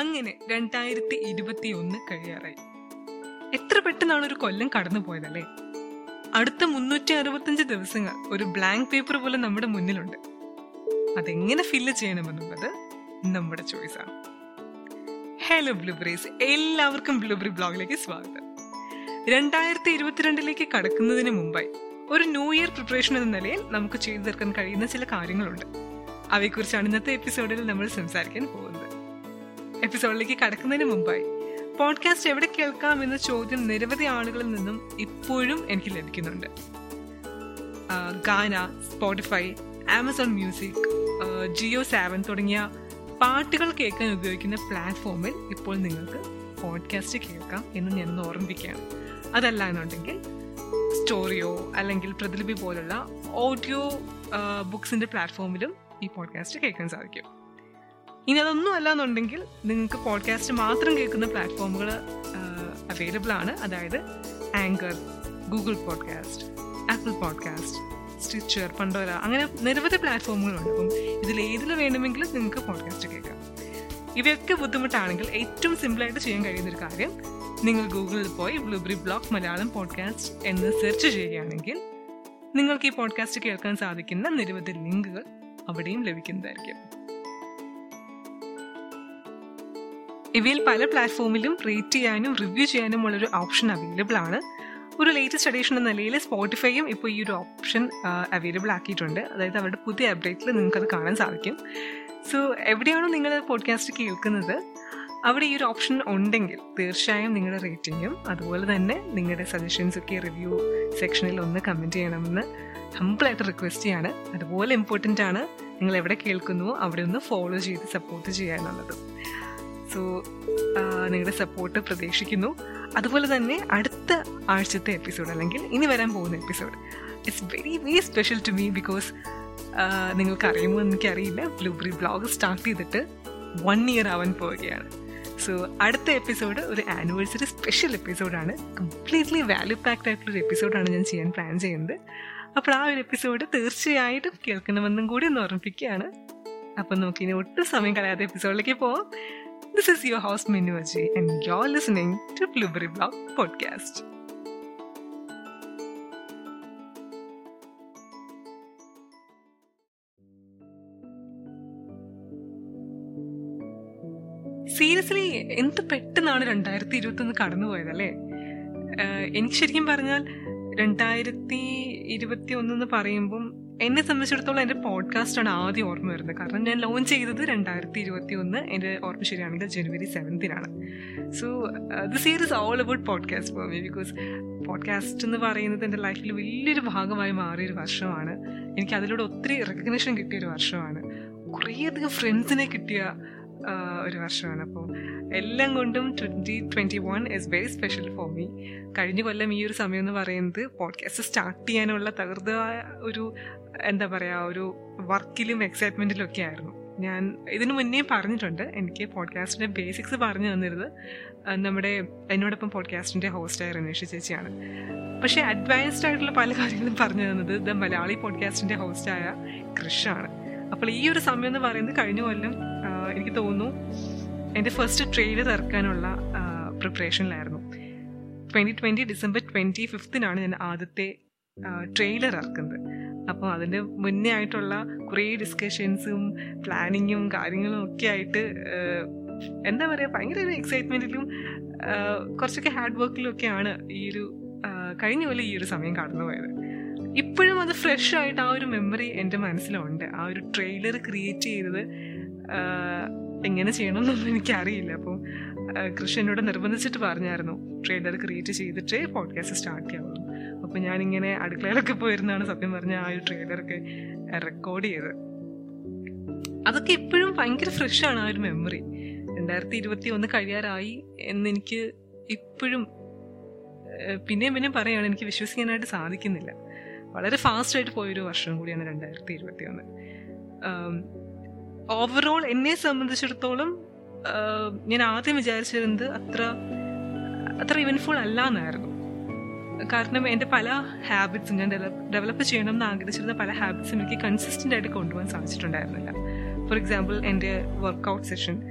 അങ്ങനെ രണ്ടായിരത്തി ഇരുപത്തി ഒന്ന് കഴിയാറായി. എത്ര പെട്ടെന്നാണ് ഒരു കൊല്ലം കടന്നു പോയതല്ലേ? അടുത്ത മുന്നൂറ്റി അറുപത്തഞ്ച് ദിവസങ്ങൾ ഒരു ബ്ലാങ്ക് പേപ്പർ പോലെ നമ്മുടെ മുന്നിലുണ്ട്. അതെങ്ങനെ ഫില്ല് ചെയ്യണമെന്നുള്ളത് നമ്മുടെ ചോയ്സാണ് ഹലോ ബ്ലൂബ്രീസ് എല്ലാവർക്കും ബ്ലൂബ്രി ബ്ലോഗിലേക്ക് സ്വാഗതം. രണ്ടായിരത്തി ഇരുപത്തിരണ്ടിലേക്ക് കടക്കുന്നതിന് മുമ്പായി ഒരു ന്യൂ ഇയർ പ്രിപ്പറേഷൻ എന്ന നിലയിൽ നമുക്ക് ചെയ്തു തീർക്കാൻ കഴിയുന്ന ചില കാര്യങ്ങളുണ്ട്. അവയെക്കുറിച്ചാണ് ഇന്നത്തെ എപ്പിസോഡിൽ നമ്മൾ സംസാരിക്കാൻ പോകുന്നത്. എപ്പിസോഡിലേക്ക് കടക്കുന്നതിന് മുമ്പായി. പോഡ്കാസ്റ്റ് എവിടെ കേൾക്കാം എന്ന ചോദ്യം നിരവധി ആളുകളിൽ നിന്നും ഇപ്പോഴും എനിക്ക് ലഭിക്കുന്നുണ്ട്. Gaana Spotify Amazon music Jio Saavn തുടങ്ങിയ പാട്ടുകൾ കേൾക്കാൻ ഉപയോഗിക്കുന്ന പ്ലാറ്റ്ഫോമിൽ ഇപ്പോൾ നിങ്ങൾക്ക് പോഡ്കാസ്റ്റ് കേൾക്കാം എന്ന് ഞാൻ ഓർമ്മിപ്പിക്കുകയാണ്. അതല്ല എന്നുണ്ടെങ്കിൽ സ്റ്റോറിയോ അല്ലെങ്കിൽ പ്രതിലിപി പോലുള്ള ഓഡിയോ ബുക്സിന്റെ പ്ലാറ്റ്ഫോമിലും ഈ പോഡ്കാസ്റ്റ് കേൾക്കാൻ സാധിക്കും. ഇനി അതൊന്നും അല്ല എന്നുണ്ടെങ്കിൽ നിങ്ങൾക്ക് പോഡ്കാസ്റ്റ് മാത്രം കേൾക്കുന്ന പ്ലാറ്റ്ഫോമുകൾ അവൈലബിൾ ആണ്. അതായത് anchor Google podcast Apple podcast Stitcher Pandora അങ്ങനെ നിരവധി പ്ലാറ്റ്ഫോമുകളുണ്ട് അപ്പം ഇതിൽ ഏതിൽ വേണമെങ്കിലും നിങ്ങൾക്ക് പോഡ്കാസ്റ്റ് കേൾക്കാം. ഇവയൊക്കെ ബുദ്ധിമുട്ടാണെങ്കിൽ ഏറ്റവും സിമ്പിളായിട്ട് ചെയ്യാൻ കഴിയുന്ന ഒരു കാര്യം നിങ്ങൾ ഗൂഗിളിൽ പോയി ബ്ലൂബ്രി ബ്ലോക്ക് മലയാളം പോഡ്കാസ്റ്റ് എന്ന് സെർച്ച് ചെയ്യുകയാണെങ്കിൽ നിങ്ങൾക്ക് ഈ പോഡ്കാസ്റ്റ് കേൾക്കാൻ സാധിക്കുന്ന നിരവധി ലിങ്കുകൾ അവിടെയും ലഭിക്കുന്നതായിരിക്കും. ഇവയിൽ പല പ്ലാറ്റ്ഫോമിലും റേറ്റ് ചെയ്യാനും റിവ്യൂ ചെയ്യാനും ഉള്ളൊരു ഓപ്ഷൻ അവൈലബിൾ ആണ്. ഒരു ലേറ്റസ്റ്റ് അഡീഷൻ എന്ന നിലയിൽ സ്പോട്ടിഫൈയും ഇപ്പോൾ ഈ ഒരു ഓപ്ഷൻ അവൈലബിൾ ആക്കിയിട്ടുണ്ട്. അതായത് അവരുടെ പുതിയ അപ്ഡേറ്റിൽ നിങ്ങൾക്കത് കാണാൻ സാധിക്കും. സോ എവിടെയാണോ നിങ്ങൾ പോഡ്കാസ്റ്റ് കേൾക്കുന്നത് അവിടെ ഈ ഒരു ഓപ്ഷൻ ഉണ്ടെങ്കിൽ തീർച്ചയായും നിങ്ങളുടെ റേറ്റിങ്ങും അതുപോലെ തന്നെ നിങ്ങളുടെ സജഷൻസ് ഒക്കെ റിവ്യൂ സെക്ഷനിൽ ഒന്ന് കമന്റ് ചെയ്യണമെന്ന് ഹമ്പിളായിട്ട് റിക്വസ്റ്റ് ചെയ്യാണ്. അതുപോലെ ഇമ്പോർട്ടന്റ് ആണ് നിങ്ങൾ എവിടെ കേൾക്കുന്നുവോ അവിടെ ഒന്ന് ഫോളോ ചെയ്ത് സപ്പോർട്ട് ചെയ്യുക എന്നുള്ളത് സോ നിങ്ങളുടെ സപ്പോർട്ട് പ്രതീക്ഷിക്കുന്നു. അതുപോലെ തന്നെ അടുത്ത ആഴ്ചത്തെ എപ്പിസോഡ് അല്ലെങ്കിൽ ഇനി വരാൻ പോകുന്ന episode it's very very special to me because നിങ്ങൾക്ക് അറിയുമോ എനിക്കറിയില്ല. ബ്ലൂബ്രി ബ്ലോഗ് സ്റ്റാർട്ട് ചെയ്തിട്ട് വൺ ഇയർ ആവാൻ പോവുകയാണ്. സോ അടുത്ത എപ്പിസോഡ് ഒരു ആനിവേഴ്സറി സ്പെഷ്യൽ എപ്പിസോഡാണ് കംപ്ലീറ്റ്ലി വാല്യൂ പാക്ഡ് ആയിട്ടുള്ള ഒരു എപ്പിസോഡാണ് ഞാൻ ചെയ്യാൻ പ്ലാൻ ചെയ്യുന്നത്. അപ്പോൾ ആ ഒരു എപ്പിസോഡ് തീർച്ചയായിട്ടും കേൾക്കണമെന്നും കൂടി ഒന്ന് ഓർമ്മിപ്പിക്കുകയാണ്. അപ്പം നമുക്കിനി ഒട്ടും സമയം കളയാതെ എപ്പിസോഡിലേക്ക് പോവാം. This is your Aji and you are listening to blueberry blog podcast seriously എന്ത് പെട്ടെന്നാണ് രണ്ടായിരത്തി ഇരുപത്തി ഒന്ന് കടന്നുപോയതല്ലേ? ആഹ് എനിക്ക് ശരിക്കും പറഞ്ഞാൽ രണ്ടായിരത്തി ഇരുപത്തി ഒന്ന് പറയുമ്പം എന്നെ സംബന്ധിച്ചിടത്തോളം എന്റെ പോഡ്കാസ്റ്റാണ് ആദ്യം ഓർമ്മ വരുന്നത്. കാരണം ഞാൻ ലോഞ്ച് ചെയ്തത് രണ്ടായിരത്തി ഇരുപത്തി ഒന്ന് എന്റെ ഓർമ്മ ശരിയാണെങ്കിൽ ജനുവരി സെവൻത്തിനാണ് so this series all about podcast for me because podcast എന്ന് പറയുന്നത് എന്റെ ലൈഫിൽ വലിയൊരു ഭാഗമായി മാറിയൊരു വർഷമാണ്. എനിക്ക് അതിലൂടെ ഒത്തിരി റെക്കഗ്നേഷൻ കിട്ടിയൊരു വർഷമാണ്. കുറേയധികം ഫ്രണ്ട്സിനെ കിട്ടിയ ഒരു വർഷമാണ്. അപ്പോൾ എല്ലാം കൊണ്ടും twenty twenty one is very special for me കഴിഞ്ഞ കൊല്ലം ഈ ഒരു സമയം എന്ന് പറയുന്നത് പോഡ്കാസ്റ്റ് സ്റ്റാർട്ട് ചെയ്യാനുള്ള തകർത്ത ഒരു എന്താ പറയുക ഒരു വർക്കിലും എക്സൈറ്റ്മെന്റിലും ഒക്കെ ആയിരുന്നു. ഞാൻ ഇതിനു മുന്നേ പറഞ്ഞിട്ടുണ്ട് എനിക്ക് പോഡ്കാസ്റ്റിന്റെ ബേസിക്സ് പറഞ്ഞു തന്നിരുന്നത്. നമ്മുടെ എന്നോടൊപ്പം പോഡ്കാസ്റ്റിന്റെ ഹോസ്റ്റായ രമേഷ് ചേച്ചിയാണ്. പക്ഷേ അഡ്വാൻസ്ഡ് ആയിട്ടുള്ള പല കാര്യങ്ങളും പറഞ്ഞു തന്നത് ദ മലയാളി പോഡ്കാസ്റ്റിന്റെ ഹോസ്റ്റായ കൃഷാണ്. അപ്പോൾ ഈ ഒരു സമയം എന്ന് പറയുന്നത് കഴിഞ്ഞ കൊല്ലം എനിക്ക് തോന്നുന്നു എന്റെ ഫസ്റ്റ് ട്രെയിലർ ഇറക്കാനുള്ള പ്രിപ്പറേഷനിലായിരുന്നു ട്വന്റി ട്വന്റി ഡിസംബർ ട്വന്റി ഫിഫ്തിനാണ് ഞാൻ ആദ്യത്തെ ട്രെയിലർ ഇറക്കുന്നത്. അപ്പോൾ അതിന്റെ മുന്നേ ആയിട്ടുള്ള കുറേ ഡിസ്കഷൻസും പ്ലാനിങ്ങും കാര്യങ്ങളും ഒക്കെ ആയിട്ട് എന്താ പറയുക ഭയങ്കര ഒരു എക്സൈറ്റ്മെന്റിലും കുറച്ചൊക്കെ ഹാർഡ് വർക്കിലും ഒക്കെയാണ് ഈ ഒരു കഴിഞ്ഞ പോലെ ഈ ഒരു സമയം കടന്നുപോയത്. ഇപ്പോഴും അത് ഫ്രഷ് ആയിട്ട് ആ ഒരു മെമ്മറി എന്റെ മനസ്സിലുണ്ട്. ആ ഒരു ട്രെയിലർ ക്രിയേറ്റ് ചെയ്തത് എങ്ങനെ ചെയ്യണം എന്നൊന്നും എനിക്കറിയില്ല അപ്പോൾ കൃഷ്ണനോട് നിർബന്ധിച്ചിട്ട് പറഞ്ഞായിരുന്നു ട്രെയിലർ ക്രിയേറ്റ് ചെയ്തിട്ടേ പോഡ്കാസ്റ്റ് സ്റ്റാർട്ട് ചെയ്യാവുള്ളൂ. അപ്പോൾ ഞാനിങ്ങനെ അടുക്കളയിലൊക്കെ പോയിരുന്നാണ് സത്യം പറഞ്ഞ ആ ഒരു ട്രെയിലറൊക്കെ റെക്കോർഡ് ചെയ്തത്. അതൊക്കെ ഇപ്പോഴും ഭയങ്കര ഫ്രഷാണ് ആ ഒരു മെമ്മറി രണ്ടായിരത്തി ഇരുപത്തി ഒന്ന് കഴിയാറായി എന്നെനിക്ക് ഇപ്പോഴും പിന്നെയും പിന്നെയും പറയുകയാണ് എനിക്ക് വിശ്വസിക്കാനായിട്ട് സാധിക്കുന്നില്ല. വളരെ ഫാസ്റ്റ് ആയിട്ട് പോയൊരു വർഷം കൂടിയാണ് രണ്ടായിരത്തി ഇരുപത്തി ഒന്ന് ഓവറോൾ എന്നെ സംബന്ധിച്ചിടത്തോളം ഞാൻ ആദ്യം വിചാരിച്ചിരുന്നത് അത്ര അത്ര ഇവൻഫുൾ അല്ല എന്നായിരുന്നു കാരണം എന്റെ പല ഹാബിറ്റ്സും ഞാൻ ഡെവലപ്പ് ചെയ്യണം എന്ന് ആഗ്രഹിച്ചിരുന്ന പല ഹാബിറ്റ്സും എനിക്ക് കൺസിസ്റ്റന്റ് ആയിട്ട് കൊണ്ടുപോകാൻ സാധിച്ചിട്ടുണ്ടായിരുന്നില്ല. ഫോർ എക്സാമ്പിൾ എന്റെ വർക്കൗട്ട് സെഷൻ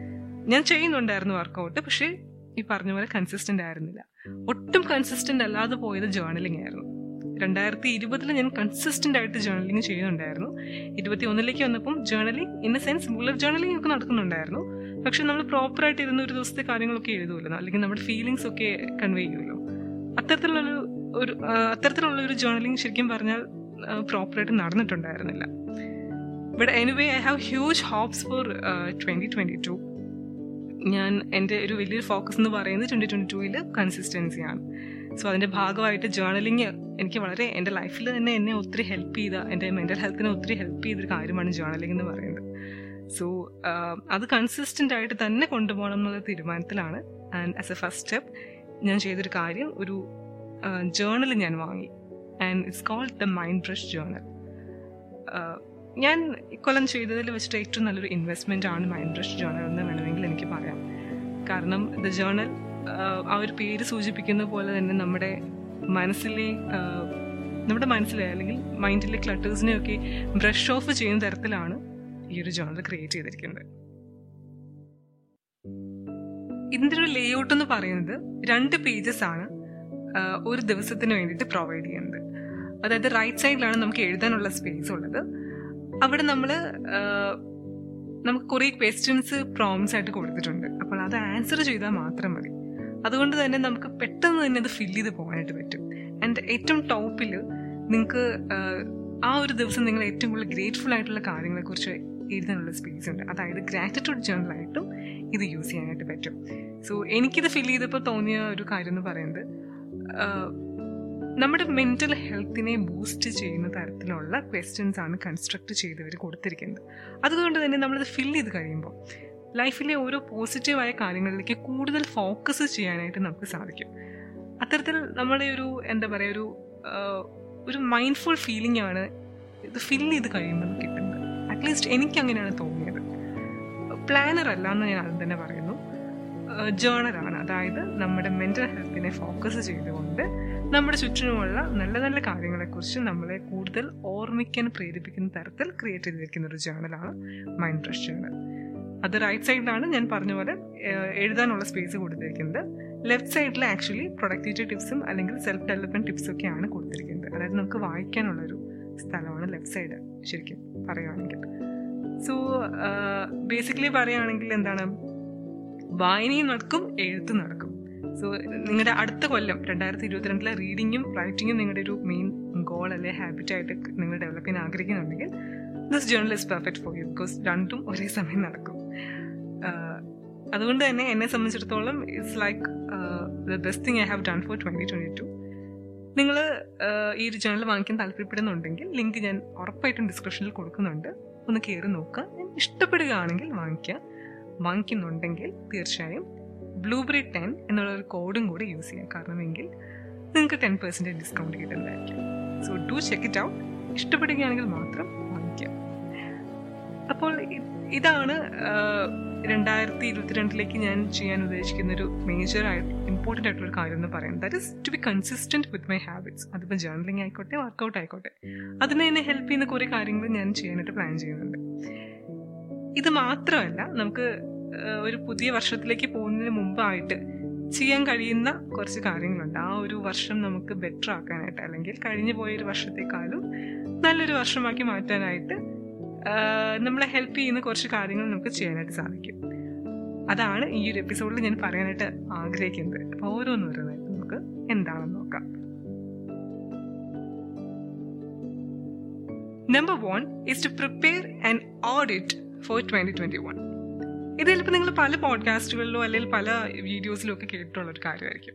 ഞാൻ ചെയ്യുന്നുണ്ടായിരുന്നു വർക്കൗട്ട് പക്ഷേ ഈ പറഞ്ഞ പോലെ കൺസിസ്റ്റന്റ് ആയിരുന്നില്ല. ഒട്ടും കൺസിസ്റ്റന്റ് അല്ലാതെ പോയത് ജേർണലിംഗ് ആയിരുന്നു. രണ്ടായിരത്തി ഇരുപതിൽ ഞാൻ കൺസിസ്റ്റന്റ് ആയിട്ട് ജേർണലിംഗ് ചെയ്യുന്നുണ്ടായിരുന്നു. ഇരുപത്തി ഒന്നിലേക്ക് വന്നപ്പം journaling in a sense bullet journaling ഒക്കെ നടക്കുന്നുണ്ടായിരുന്നു. പക്ഷെ നമ്മൾ പ്രോപ്പറായിട്ട് ഇരുന്ന ഒരു ദിവസത്തെ കാര്യങ്ങളൊക്കെ എഴുതുമല്ലോ അല്ലെങ്കിൽ നമ്മുടെ ഫീലിങ്സ് ഒക്കെ കൺവേ ചെയ്യുമല്ലോ. അത്തരത്തിലുള്ള ഒരു അത്തരത്തിലുള്ള ഒരു ജേർണലിംഗ് ശരിക്കും പറഞ്ഞാൽ പ്രോപ്പറായിട്ട് നടന്നിട്ടുണ്ടായിരുന്നില്ല. But anyway I have huge hopes for twenty twenty two ഞാൻ എന്റെ ഒരു വലിയൊരു ഫോക്കസ് എന്ന് പറയുന്നത് ട്വന്റി ട്വന്റി ടുവിൽ കൺസിസ്റ്റൻസിയാണ് സോ അതിന്റെ ഭാഗമായിട്ട് ജേർണലിങ് എനിക്ക് വളരെ എന്റെ ലൈഫിൽ തന്നെ എന്നെ ഒത്തിരി ഹെൽപ്പ് ചെയ്ത എന്റെ മെന്റൽ ഹെൽത്തിനെ ഒത്തിരി ഹെൽപ്പ് ചെയ്തൊരു കാര്യമാണ് ജേർണലിംഗ് എന്ന് പറയുന്നത്. സോ അത് കൺസിസ്റ്റന്റ് ആയിട്ട് തന്നെ കൊണ്ടുപോകണം എന്നുള്ള തീരുമാനത്തിലാണ്. And as a first step ഞാൻ ചെയ്തൊരു കാര്യം ഒരു ജേർണൽ ഞാൻ വാങ്ങി. And it's called the mind brush journal ഞാൻ ഇക്കൊല്ലം ചെയ്തതിൽ വെച്ചിട്ട് ഏറ്റവും നല്ലൊരു ഇൻവെസ്റ്റ്മെന്റ് ആണ് മൈൻഡ് ബ്രഷ് ജേർണൽ എന്ന് വേണമെങ്കിൽ എനിക്ക് പറയാം. കാരണം ദ ജേർണൽ ആ ഒരു പേര് സൂചിപ്പിക്കുന്ന പോലെ തന്നെ നമ്മുടെ മനസ്സിലെ നമ്മുടെ മനസ്സിലെ അല്ലെങ്കിൽ മൈൻഡിലെ ക്ലട്ടേഴ്സിനെയൊക്കെ ബ്രഷ് ഓഫ് ചെയ്യുന്ന തരത്തിലാണ് ഈ ഒരു ജേണൽ ക്രിയേറ്റ് ചെയ്തിരിക്കുന്നത്. ഇതിന്റെ ഒരു ലേ ഔട്ട് എന്ന് പറയുന്നത് രണ്ട് പേജസ് ആണ് ഒരു ദിവസത്തിന് വേണ്ടിയിട്ട് പ്രൊവൈഡ് ചെയ്യുന്നത്. അതായത് റൈറ്റ് സൈഡിലാണ് നമുക്ക് എഴുതാനുള്ള സ്പേസ് ഉള്ളത്. അവിടെ നമ്മൾ നമുക്ക് കുറേ ക്വസ്റ്റ്യൻസ് പ്രോംസ് ആയിട്ട് കൊടുത്തിട്ടുണ്ട്. അപ്പോൾ അത് ആൻസർ ചെയ്താൽ മാത്രം മതി. അതുകൊണ്ട് തന്നെ നമുക്ക് പെട്ടെന്ന് തന്നെ അത് ഫില്ല് ചെയ്ത് പോകാനായിട്ട് പറ്റും. ആൻഡ് ഏറ്റവും ടോപ്പിൽ നിങ്ങൾക്ക് ആ ഒരു ദിവസം നിങ്ങൾ ഏറ്റവും കൂടുതൽ ഗ്രേറ്റ്ഫുൾ ആയിട്ടുള്ള കാര്യങ്ങളെക്കുറിച്ച് എഴുതാനുള്ള സ്പേസ് ഉണ്ട്. അതായത് ഗ്രാറ്റിറ്റ്യൂഡ് ജേണലായിട്ടും ഇത് യൂസ് ചെയ്യാനായിട്ട് പറ്റും. സോ എനിക്കിത് ഫില്ല് ചെയ്തപ്പോൾ തോന്നിയ ഒരു കാര്യം എന്ന് പറയുന്നത് നമ്മുടെ മെന്റൽ ഹെൽത്തിനെ ബൂസ്റ്റ് ചെയ്യുന്ന തരത്തിലുള്ള ക്വസ്റ്റ്യൻസ് ആണ് കൺസ്ട്രക്ട് ചെയ്തവർ കൊടുത്തിരിക്കുന്നത്. അതുകൊണ്ട് തന്നെ നമ്മളിത് ഫില്ല് ചെയ്ത് കഴിയുമ്പോൾ ലൈഫിലെ ഓരോ പോസിറ്റീവായ കാര്യങ്ങളിലേക്ക് കൂടുതൽ ഫോക്കസ് ചെയ്യാനായിട്ട് നമുക്ക് സാധിക്കും. അത്തരത്തിൽ നമ്മുടെ ഒരു എന്താ പറയുക ഒരു ഒരു മൈൻഡ്ഫുൾ ഫീലിംഗ് ആണ് ഇത് ഫിൽ ചെയ്ത് കഴിയുമ്പോൾ കിട്ടുന്നത്. അറ്റ്ലീസ്റ്റ് എനിക്ക് അങ്ങനെയാണ് തോന്നിയത്. പ്ലാനർ അല്ല എന്ന് ഞാൻ ആദ്യം തന്നെ പറയുന്നു. ജേണലാണ് അതായത് നമ്മുടെ മെന്റൽ ഹെൽത്തിനെ ഫോക്കസ് ചെയ്തുകൊണ്ട് നമ്മുടെ ചുറ്റിനുമുള്ള നല്ല നല്ല കാര്യങ്ങളെക്കുറിച്ച് നമ്മളെ കൂടുതൽ ഓർമ്മിക്കാൻ പ്രേരിപ്പിക്കുന്ന തരത്തിൽ ക്രിയേറ്റ് ചെയ്തിരിക്കുന്ന ഒരു ജേണലാണ് മൈൻഡ് ഫ്രഷ് ജേണൽ അത് റൈറ്റ് സൈഡിലാണ് ഞാൻ പറഞ്ഞ പോലെ എഴുതാനുള്ള സ്പേസ് കൊടുത്തിരിക്കുന്നത്. ലെഫ്റ്റ് സൈഡിൽ ആക്ച്വലി പ്രൊഡക്ടിവിറ്റി ടിപ്സും അല്ലെങ്കിൽ സെൽഫ് ഡെവലപ്മെന്റ് ടിപ്സും ഒക്കെയാണ് കൊടുത്തിരിക്കുന്നത്. അതായത് നമുക്ക് വായിക്കാനുള്ളൊരു സ്ഥലമാണ് ലെഫ്റ്റ് സൈഡ് ശരിക്കും പറയുകയാണെങ്കിൽ സോ ബേസിക്കലി പറയുകയാണെങ്കിൽ എന്താണ്? വായനയും നടക്കും എഴുത്തും നടക്കും. സോ നിങ്ങളുടെ അടുത്ത കൊല്ലം രണ്ടായിരത്തി ഇരുപത്തിരണ്ടിലെ റീഡിങ്ങും റൈറ്റിങ്ങും നിങ്ങളുടെ ഒരു മെയിൻ ഗോൾ അല്ലെ ഹാബിറ്റ് ആയിട്ട് നിങ്ങൾ ഡെവലപ്പ് ചെയ്യാൻ ആഗ്രഹിക്കുന്നുണ്ടെങ്കിൽ this journal is perfect for you because രണ്ടും ഒരേ സമയം നടക്കും. അതുകൊണ്ട് തന്നെ എന്നെ സംബന്ധിച്ചിടത്തോളം it's like the best thing I have done for twenty twenty two നിങ്ങൾ ഈ ഒരു ജേണൽ വാങ്ങിക്കാൻ താല്പര്യപ്പെടുന്നുണ്ടെങ്കിൽ ലിങ്ക് ഞാൻ ഉറപ്പായിട്ടും ഡിസ്ക്രിപ്ഷനിൽ കൊടുക്കുന്നുണ്ട്. ഒന്ന് കയറി നോക്കുക. ഞാൻ ഇഷ്ടപ്പെടുകയാണെങ്കിൽ വാങ്ങിക്കുക. വാങ്ങിക്കുന്നുണ്ടെങ്കിൽ തീർച്ചയായും ബ്ലൂബെറി ടെൻ എന്നുള്ള ഒരു കോഡും കൂടി യൂസ് ചെയ്യാം. കാരണമെങ്കിൽ നിങ്ങൾക്ക് ടെൻ പെർസെന്റേജ് ഡിസ്കൗണ്ട് കിട്ടുന്നതായിരിക്കും. So do check it out ഇഷ്ടപ്പെടുകയാണെങ്കിൽ മാത്രം വാങ്ങിക്കാം അപ്പോൾ ഇതാണ് രണ്ടായിരത്തി ഇരുപത്തിരണ്ടിലേക്ക് ഞാൻ ചെയ്യാൻ ഉദ്ദേശിക്കുന്ന ഒരു മേജർ ആയിട്ട് ഇമ്പോർട്ടന്റ് ആയിട്ടുള്ള ഒരു കാര്യം എന്ന് പറയുന്നത് that is to be consistent with my habits അതിപ്പോൾ ജേർണലിംഗ് ആയിക്കോട്ടെ വർക്കൗട്ട് ആയിക്കോട്ടെ. അതിനെ എന്നെ ഹെൽപ്പ് ചെയ്യുന്ന കുറേ കാര്യങ്ങൾ ഞാൻ ചെയ്യാനായിട്ട് പ്ലാൻ ചെയ്യുന്നുണ്ട്. ഇത് മാത്രമല്ല നമുക്ക് ഒരു പുതിയ വർഷത്തിലേക്ക് പോകുന്നതിന് മുമ്പായിട്ട് ചെയ്യാൻ കഴിയുന്ന കുറച്ച് കാര്യങ്ങളുണ്ട്. ആ ഒരു വർഷം നമുക്ക് ബെറ്റർ ആക്കാനായിട്ട് അല്ലെങ്കിൽ കഴിഞ്ഞു പോയ ഒരു വർഷത്തെക്കാളും നല്ലൊരു വർഷമാക്കി മാറ്റാനായിട്ട് നമ്മളെ ഹെൽപ്പ് ചെയ്യുന്ന കുറച്ച് കാര്യങ്ങൾ നമുക്ക് ചെയ്യാനായിട്ട് സാധിക്കും. അതാണ് ഈ ഒരു എപ്പിസോഡിൽ ഞാൻ പറയാനായിട്ട് ആഗ്രഹിക്കുന്നത്. അപ്പോൾ ഓരോന്നോരോന്നായിട്ട് നമുക്ക് എന്താണെന്ന് നോക്കാം. Number one is to prepare and audit for twenty twenty one ഇത് ചിലപ്പോൾ നിങ്ങൾ പല പോഡ്കാസ്റ്റുകളിലോ അല്ലെങ്കിൽ പല വീഡിയോസിലോ ഒക്കെ കേട്ടിട്ടുള്ള ഒരു കാര്യമായിരിക്കും.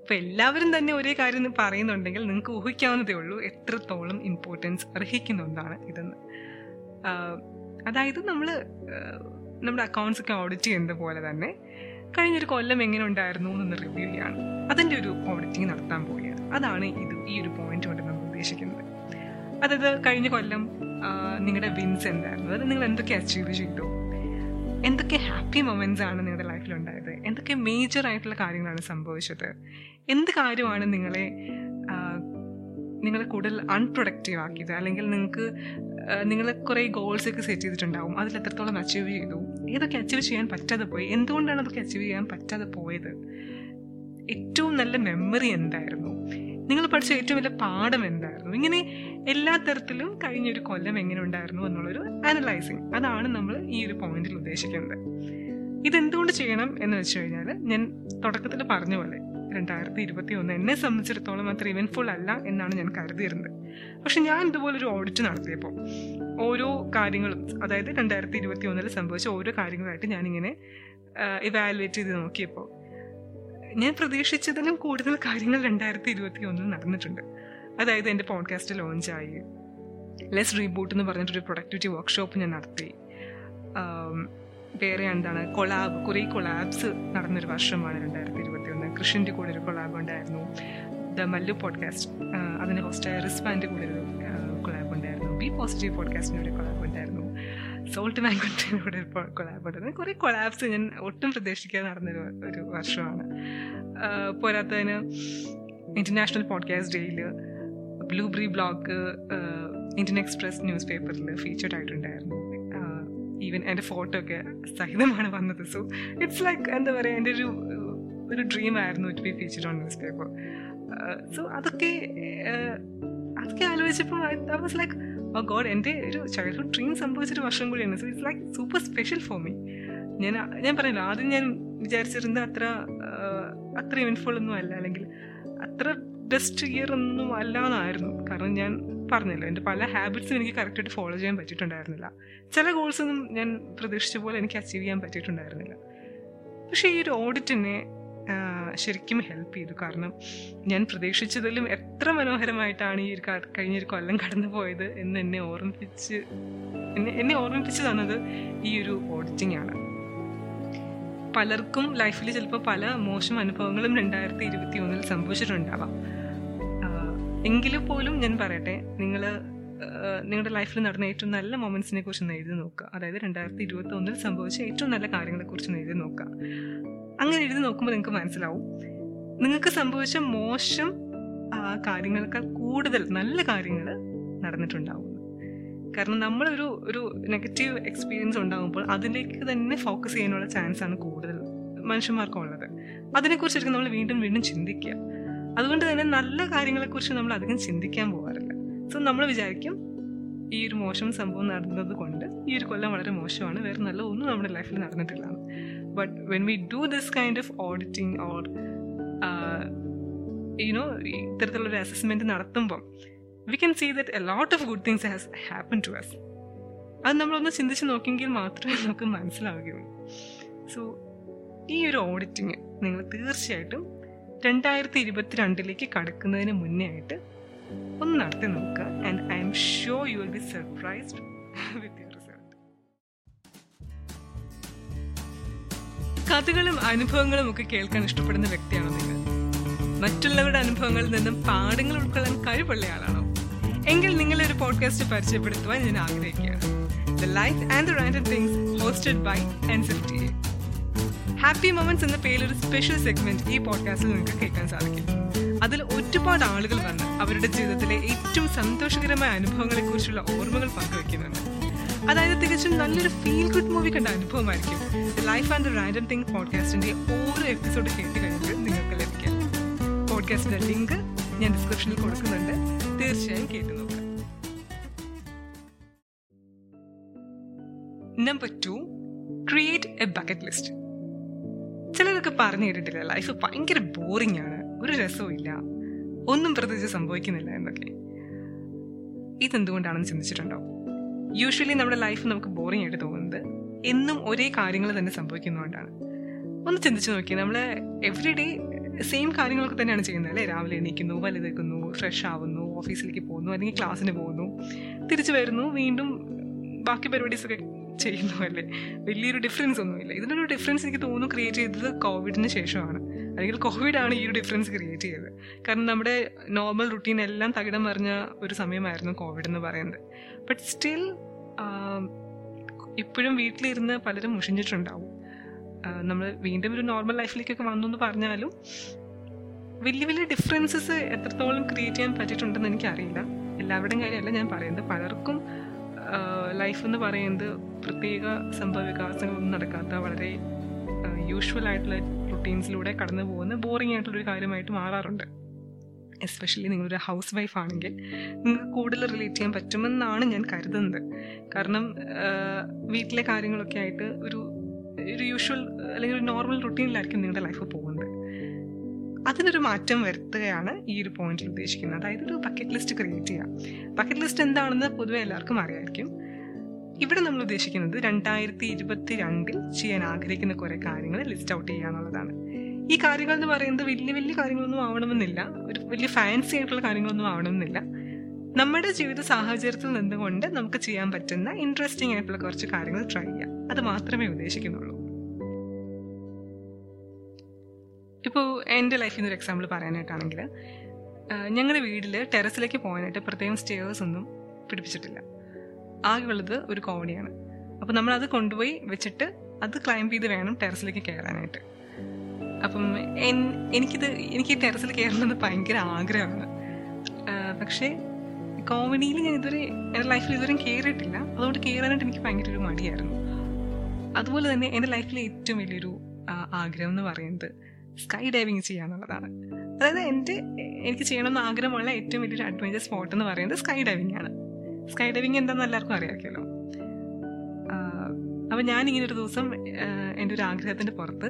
അപ്പോൾ എല്ലാവരും തന്നെ ഒരേ കാര്യം പറയുന്നുണ്ടെങ്കിൽ നിങ്ങൾക്ക് ഊഹിക്കാവുന്നതേ ഉള്ളൂ എത്രത്തോളം ഇമ്പോർട്ടൻസ് അർഹിക്കുന്നുണ്ടാണ് ഇതെന്ന്. അതായത് നമ്മൾ നമ്മുടെ അക്കൗണ്ട്സ് ഒക്കെ ഓഡിറ്റ് ചെയ്യുന്നത് പോലെ തന്നെ കഴിഞ്ഞൊരു കൊല്ലം എങ്ങനെ ഉണ്ടായിരുന്നു എന്ന് റിവ്യൂ ചെയ്യാണ്. അതിന്റെ ഒരു ഓഡിറ്റിംഗ് നടത്താൻ പോവുകയാണ്. അതാണ് ഇത് ഈ ഒരു പോയിന്റ് കൊണ്ട് നമ്മൾ ഉദ്ദേശിക്കുന്നത്. അതായത് കഴിഞ്ഞ കൊല്ലം നിങ്ങളുടെ വിൻസ് എന്തായിരുന്നു? അതായത് നിങ്ങൾ എന്തൊക്കെ അച്ചീവ് ചെയ്തു? എന്തൊക്കെ ഹാപ്പി മൊമെന്റ്സ് ആണ് നിങ്ങളുടെ ലൈഫിൽ ഉണ്ടായത്? എന്തൊക്കെ മേജർ ആയിട്ടുള്ള കാര്യങ്ങളാണ് സംഭവിച്ചത്? എന്ത് കാര്യമാണ് നിങ്ങളെ നിങ്ങളെ കൂടുതൽ അൺപ്രൊഡക്റ്റീവ് ആക്കിയത്? അല്ലെങ്കിൽ നിങ്ങൾക്ക് നിങ്ങൾ കുറേ ഗോൾസ് ഒക്കെ സെറ്റ് ചെയ്തിട്ടുണ്ടാവും. അതിൽ എത്രത്തോളം അച്ചീവ് ചെയ്തു? ഏതൊക്കെ അച്ചീവ് ചെയ്യാൻ പറ്റാതെ പോയി? എന്തുകൊണ്ടാണ് അതൊക്കെ അച്ചീവ് ചെയ്യാൻ പറ്റാതെ പോയത്? ഏറ്റവും നല്ല മെമ്മറി എന്തായിരുന്നു? നിങ്ങൾ പഠിച്ച ഏറ്റവും വലിയ പാഠം എന്തായിരുന്നു? ഇങ്ങനെ എല്ലാ തരത്തിലും കഴിഞ്ഞൊരു കൊല്ലം എങ്ങനെ ഉണ്ടായിരുന്നു എന്നുള്ളൊരു അനലൈസിങ് അതാണ് നമ്മൾ ഈ ഒരു പോയിന്റിൽ ഉദ്ദേശിക്കുന്നത്. ഇതെന്തുകൊണ്ട് ചെയ്യണം എന്ന് വെച്ച് കഴിഞ്ഞാൽ ഞാൻ തുടക്കത്തിൽ പറഞ്ഞ പോലെ രണ്ടായിരത്തി ഇരുപത്തി ഒന്ന് എന്നെ സംബന്ധിച്ചിടത്തോളം അത്ര ഇവൻഫുൾ അല്ല എന്നാണ് ഞാൻ കരുതിയിരുന്നത്. പക്ഷെ ഞാൻ ഇതുപോലെ ഒരു ഓഡിറ്റ് നടത്തിയപ്പോൾ ഓരോ കാര്യങ്ങളും അതായത് രണ്ടായിരത്തി ഇരുപത്തി ഒന്നിൽ സംഭവിച്ച ഓരോ കാര്യങ്ങളായിട്ട് ഞാനിങ്ങനെ ഇവാലുവേറ്റ് ചെയ്ത് നോക്കിയപ്പോൾ ഞാൻ പ്രതീക്ഷിച്ചതിലും കൂടുതൽ കാര്യങ്ങൾ രണ്ടായിരത്തി ഇരുപത്തി ഒന്നിൽ നടന്നിട്ടുണ്ട്. അതായത് എന്റെ പോഡ്കാസ്റ്റ് ലോഞ്ചായി ലെസ് റീബൂട്ട് എന്ന് പറഞ്ഞിട്ടൊരു പ്രൊഡക്ടിവിറ്റി വർക്ക്ഷോപ്പ് ഞാൻ നടത്തി. വേറെ എന്താണ് കൊളാബ് കുറേ കൊളാബ്സ് നടന്നൊരു വർഷമാണ് രണ്ടായിരത്തി ഇരുപത്തി ഒന്ന് കൃഷിന്റെ കൂടെ ഒരു കൊളാബ് ഉണ്ടായിരുന്നു. മല്ലു പോഡ്കാസ്റ്റ് അതിന് ഹോസ്റ്റായ റിസ്പാന്റെ കൂടെ ഒരു കൊളാബ് ഉണ്ടായിരുന്നു. ബി പോസിറ്റീവ് പോഡ്കാസ്റ്റിന്റെ ഒരു കൊളാബ് ഉണ്ടായിരുന്നു. സോൾട്ട് മാങ്കോട്ടിന്റെ കൂടെ ഒരു കൊളാബ് ഉണ്ടായിരുന്നു. കുറേ കൊളാബ്സ് ഞാൻ ഒട്ടും പ്രതീക്ഷിക്കാതെ നടന്നൊരു ഒരു വർഷമാണ്. പോരാത്തതിന് ഇന്റർനാഷണൽ പോഡ്കാസ്റ്റ് ഡേയിൽ blueberry blog Indian Express news പേപ്പറിൽ ഫീച്ചേർഡ് ആയിട്ടുണ്ടായിരുന്നു. ഈവൻ എന്റെ ഫോട്ടോ ഒക്കെ സഹിതമാണ് വന്നത്. സോ ഇറ്റ്സ് ലൈക്ക് എന്താ പറയുക എന്റെ ഒരു ഒരു ഡ്രീം ആയിരുന്നു to be featured on news paper so അതൊക്കെ അതൊക്കെ ആലോചിച്ചപ്പോൾ I was like oh god എന്റെ ഒരു ചൈൽഡ്ഹുഡ് ഡ്രീം സംഭവിച്ചൊരു വർഷം കൂടിയാണ്. So it's like super special for me ഞാൻ ഞാൻ പറഞ്ഞില്ല ആദ്യം ഞാൻ വിചാരിച്ചിരുന്നത് അത്ര അത്ര ഇവൻഫുൾ ഒന്നും അല്ല. അല്ലെങ്കിൽ അത്ര ബെസ്റ്റ് ഇയർ ഒന്നും അല്ല എന്നായിരുന്നു. കാരണം ഞാൻ പറഞ്ഞല്ലോ എന്റെ പല ഹാബിറ്റ്സും എനിക്ക് കറക്റ്റായിട്ട് ഫോളോ ചെയ്യാൻ പറ്റിയിട്ടുണ്ടായിരുന്നില്ല. ചില ഗോൾസൊന്നും ഞാൻ പ്രതീക്ഷിച്ച പോലെ എനിക്ക് അച്ചീവ് ചെയ്യാൻ പറ്റിയിട്ടുണ്ടായിരുന്നില്ല. പക്ഷേ ഈ ഒരു ഓഡിറ്റിനെ ശരിക്കും ഹെൽപ്പ് ചെയ്തു. കാരണം ഞാൻ പ്രതീക്ഷിച്ചതിലും എത്ര മനോഹരമായിട്ടാണ് ഈ ഒരു കഴിഞ്ഞൊരു കൊല്ലം കടന്നു പോയത് എന്ന് എന്നെ ഓർമ്മിപ്പിച്ച് എന്നെ എന്നെ ഓർമ്മിപ്പിച്ച് തന്നത് ഈ ഒരു ഓഡിറ്റിംഗ് ആണ്. പലർക്കും ലൈഫിൽ ചിലപ്പോൾ പല മോശം അനുഭവങ്ങളും രണ്ടായിരത്തി ഇരുപത്തി ഒന്നിൽ സംഭവിച്ചിട്ടുണ്ടാവാം എങ്കിലും പോലും ഞാൻ പറയട്ടെ നിങ്ങൾ നിങ്ങളുടെ ലൈഫിൽ നടന്ന ഏറ്റവും നല്ല മൊമെന്റ്സിനെ കുറിച്ച് ഒന്ന് എഴുതി നോക്കുക. അതായത് രണ്ടായിരത്തി ഇരുപത്തി ഒന്നിൽ സംഭവിച്ച ഏറ്റവും നല്ല കാര്യങ്ങളെ കുറിച്ച് എഴുതി നോക്കുക. അങ്ങനെ എഴുതി നോക്കുമ്പോൾ നിങ്ങൾക്ക് മനസ്സിലാവും. നിങ്ങൾക്ക് സംഭവിച്ച മോശം കാര്യങ്ങളെക്കാൾ കൂടുതൽ നല്ല കാര്യങ്ങൾ നടന്നിട്ടുണ്ടാവും കാരണം നമ്മളൊരു ഒരു നെഗറ്റീവ് എക്സ്പീരിയൻസ് ഉണ്ടാകുമ്പോൾ അതിലേക്ക് തന്നെ ഫോക്കസ് ചെയ്യാനുള്ള ചാൻസ് ആണ് കൂടുതൽ മനുഷ്യന്മാർക്കുള്ളത്. അതിനെക്കുറിച്ചൊക്കെ നമ്മൾ വീണ്ടും വീണ്ടും ചിന്തിക്കുക. അതുകൊണ്ട് തന്നെ നല്ല കാര്യങ്ങളെക്കുറിച്ച് നമ്മൾ അധികം ചിന്തിക്കാൻ പോകാറില്ല. സോ നമ്മൾ വിചാരിക്കും ഈ ഒരു മോശം സംഭവം നടന്നത് കൊണ്ട് ഈ ഒരു കൊല്ലം വളരെ മോശമാണ്. വേറെ നല്ല ഒന്നും നമ്മുടെ ലൈഫിൽ നടന്നിട്ടില്ല. But when we do this kind of auditing or you know ഇത്തരത്തിലുള്ള ഒരു assessment നടത്തുമ്പം we can see that a lot of good things has happen to us അത് നമ്മളൊന്ന് ചിന്തിച്ച് നോക്കിയെങ്കിൽ മാത്രമേ നമുക്ക് മനസ്സിലാവുകയുള്ളൂ. സോ ഈ ഒരു ഓഡിറ്റിങ് നിങ്ങൾ തീർച്ചയായിട്ടും രണ്ടായിരത്തി ഇരുപത്തിരണ്ടിലേക്ക് കടക്കുന്നതിന് മുന്നേ ആയിട്ട് ഒന്ന് നടത്തി നോക്കുക. And I am sure you will be surprised with your result കഥകളും അനുഭവങ്ങളും ഒക്കെ കേൾക്കാൻ ഇഷ്ടപ്പെടുന്ന വ്യക്തിയാണോ നിങ്ങൾ? മറ്റുള്ളവരുടെ അനുഭവങ്ങളിൽ നിന്നും പാഠങ്ങൾ ഉൾക്കൊള്ളാൻ കഴിവുള്ള ആളാണോ? എങ്കിൽ നിങ്ങളെ ഒരു പോഡ്കാസ്റ്റ് പരിചയപ്പെടുത്തുവാൻ ഞാൻ ആഗ്രഹിക്കുകയാണ്. The life and the random things hosted by fifty a happy moments എന്ന പേരിൽ ഒരു സ്പെഷ്യൽ സെഗ്മെന്റ് ഈ പോഡ്കാസ്റ്റിൽ നിങ്ങൾക്ക് കേൾക്കാൻ സാധിക്കും. അതിൽ ഒരുപാട് ആളുകൾ വന്ന് അവരുടെ ജീവിതത്തിലെ ഏറ്റവും സന്തോഷകരമായ അനുഭവങ്ങളെ കുറിച്ചുള്ള ഓർമ്മകൾ പങ്കുവെക്കുന്നുണ്ട് അതായത് തികച്ചും നല്ലൊരു ഫീൽ ഗുഡ് മൂവി കണ്ട അനുഭവമായിരിക്കും. ലൈഫ് ആൻഡ് റാൻഡം തിങ് പോഡ്കാസ്റ്റിന്റെ ഓരോ എപ്പിസോഡ് കേട്ട് കഴിഞ്ഞിട്ട് നിങ്ങൾക്ക് ലഭിക്കാം. പോഡ്കാസ്റ്റിന്റെ ലിങ്ക് ഞാൻ ഡിസ്ക്രിപ്ഷനിൽ കൊടുക്കുന്നുണ്ട്. തീർച്ചയായും കേട്ടു നോക്കാം. Number two create a bucket list ചിലരൊക്കെ പറഞ്ഞു കേട്ടിട്ടില്ല. ലൈഫ് ഭയങ്കര ബോറിംഗ് ആണ്. ഒരു രസവും ഇല്ല ഒന്നും പ്രത്യേകിച്ച് സംഭവിക്കുന്നില്ല എന്നൊക്കെ. ഇതെന്തുകൊണ്ടാണെന്ന് ചിന്തിച്ചിട്ടുണ്ടോ? യൂഷ്വലി നമ്മുടെ ലൈഫ് നമുക്ക് ബോറിംഗ് ആയിട്ട് തോന്നുന്നത് എന്നും ഒരേ കാര്യങ്ങൾ തന്നെ സംഭവിക്കുന്നതുകൊണ്ടാണ്. ഒന്ന് ചിന്തിച്ചു നോക്കി നമ്മൾ എവറി ഡേ സെയിം കാര്യങ്ങളൊക്കെ തന്നെയാണ് ചെയ്യുന്നത് അല്ലേ? രാവിലെ എണീക്കുന്നു വലുതേക്കുന്നു ഫ്രഷ് ആവുന്നു ഓഫീസിലേക്ക് പോകുന്നു അല്ലെങ്കിൽ ക്ലാസ്സിന് പോകുന്നു തിരിച്ചു വരുന്നു വീണ്ടും ബാക്കി പരിപാടീസൊക്കെ ചെയ്യുന്നു അല്ലേ? വലിയൊരു ഡിഫറൻസ് ഒന്നുമില്ല. ഇതിനൊരു ഡിഫറൻസ് എനിക്ക് തോന്നുന്നു ക്രിയേറ്റ് ചെയ്തത് കോവിഡിന് ശേഷമാണ്. അല്ലെങ്കിൽ കോവിഡാണ് ഈ ഒരു ഡിഫറൻസ് ക്രിയേറ്റ് ചെയ്തത്. കാരണം നമ്മുടെ നോർമൽ റുട്ടീൻ എല്ലാം തകിടം മറിഞ്ഞ ഒരു സമയമായിരുന്നു കോവിഡ് എന്ന് പറയുന്നത്. ബട്ട് സ്റ്റിൽ ഇപ്പോഴും വീട്ടിലിരുന്ന് പലരും മുഷിഞ്ഞിട്ടുണ്ടാവും. നമ്മൾ വീണ്ടും ഒരു നോർമൽ ലൈഫിലേക്കൊക്കെ വന്നു എന്ന് പറഞ്ഞാലും വലിയ വലിയ ഡിഫറൻസസ് എത്രത്തോളം ക്രിയേറ്റ് ചെയ്യാൻ പറ്റിയിട്ടുണ്ടെന്ന് എനിക്കറിയില്ല. എല്ലാവരുടെയും കാര്യമല്ല ഞാൻ പറയുന്നത്. പലർക്കും ലൈഫ് എന്ന് പറയുന്നത് പ്രത്യേക സംഭവ വികാസങ്ങളൊന്നും നടക്കാത്ത വളരെ യൂഷ്വൽ ആയിട്ടുള്ള റുട്ടീൻസിലൂടെ കടന്നു പോകുന്ന ബോറിംഗ് ആയിട്ടുള്ളൊരു കാര്യമായിട്ട് മാറാറുണ്ട്. എസ്പെഷ്യലി നിങ്ങളൊരു ഹൗസ് വൈഫ് ആണെങ്കിൽ നിങ്ങൾക്ക് കൂടുതൽ റിലേറ്റ് ചെയ്യാൻ പറ്റുമെന്നാണ് ഞാൻ കരുതുന്നത്. കാരണം വീട്ടിലെ കാര്യങ്ങളൊക്കെ ആയിട്ട് ഒരു ഒരു യൂഷ്വൽ അല്ലെങ്കിൽ ഒരു നോർമൽ റുട്ടീനിലായിരിക്കും നിങ്ങളുടെ ലൈഫ് പോകുന്നത്. അതിനൊരു മാറ്റം വരുത്തുകയാണ് ഈ ഒരു പോയിന്റിൽ ഉദ്ദേശിക്കുന്നത്. അതായത് ഒരു ബക്കറ്റ് ലിസ്റ്റ് ക്രിയേറ്റ് ചെയ്യുക. ബക്കറ്റ് ലിസ്റ്റ് എന്താണെന്ന് പൊതുവെ എല്ലാവർക്കും അറിയായിരിക്കും. ഇവിടെ നമ്മൾ ഉദ്ദേശിക്കുന്നത് രണ്ടായിരത്തി ഇരുപത്തി രണ്ടിൽ ചെയ്യാൻ ആഗ്രഹിക്കുന്ന കുറെ കാര്യങ്ങൾ ലിസ്റ്റ് ഔട്ട് ചെയ്യുക എന്നുള്ളതാണ്. ഈ കാര്യങ്ങൾ എന്ന് പറയുന്നത് വലിയ വലിയ കാര്യങ്ങളൊന്നും ആവണമെന്നില്ല. ഒരു വലിയ ഫാൻസി ആയിട്ടുള്ള കാര്യങ്ങളൊന്നും ആവണമെന്നില്ല. നമ്മുടെ ജീവിത സാഹചര്യത്തിൽ നിന്നുകൊണ്ട് നമുക്ക് ചെയ്യാൻ പറ്റുന്ന ഇൻട്രസ്റ്റിംഗ് ആയിട്ടുള്ള കുറച്ച് കാര്യങ്ങൾ ട്രൈ ചെയ്യാം അത് മാത്രമേ ഉദ്ദേശിക്കുന്നുള്ളൂ. ഇപ്പോൾ എന്റെ ലൈഫിൽ നിന്നൊരു എക്സാമ്പിൾ പറയാനായിട്ടാണെങ്കിൽ ഞങ്ങളുടെ വീട്ടിൽ ടെറസിലേക്ക് പോകാനായിട്ട് പ്രത്യേകം സ്റ്റേഴ്സ് ഒന്നും പിടിപ്പിച്ചിട്ടില്ല. ആകെയുള്ളത് ഒരു കോമഡിയാണ് അപ്പം നമ്മൾ അത് കൊണ്ടുപോയി വെച്ചിട്ട് അത് ക്ലൈംബ് ചെയ്ത് വേണം ടെറസിലേക്ക് കയറാനായിട്ട്. അപ്പം എനിക്കിത് എനിക്ക് ടെറസിൽ കയറണമെന്ന് ഭയങ്കര ആഗ്രഹമാണ്. പക്ഷേ കോമഡിയിൽ ഞാൻ ഇതുവരെ എന്റെ ലൈഫിൽ ഇതുവരെ കയറിയിട്ടില്ല. അതുകൊണ്ട് കയറാനായിട്ട് എനിക്ക് ഭയങ്കര ഒരു മടിയായിരുന്നു. അതുപോലെ തന്നെ എന്റെ ലൈഫിലെ ഏറ്റവും വലിയൊരു ആഗ്രഹം എന്ന് പറയുന്നത് സ്കൈ ഡൈവിങ് ചെയ്യാന്നുള്ളതാണ്. അതായത് എന്റെ എനിക്ക് ചെയ്യണമെന്ന് ആഗ്രഹമുള്ള ഏറ്റവും വലിയൊരു അഡ്വഞ്ചർ സ്പോട്ട് എന്ന് പറയുന്നത് സ്കൈ ഡൈവിംഗ് ആണ്. സ്കൈ ഡൈവിങ് എന്താണെന്ന് എല്ലാവർക്കും അറിയാമല്ലോ. അപ്പം ഞാൻ ഇങ്ങനെ ഒരു ദിവസം എന്റെ ഒരു ആഗ്രഹത്തിന്റെ പുറത്ത്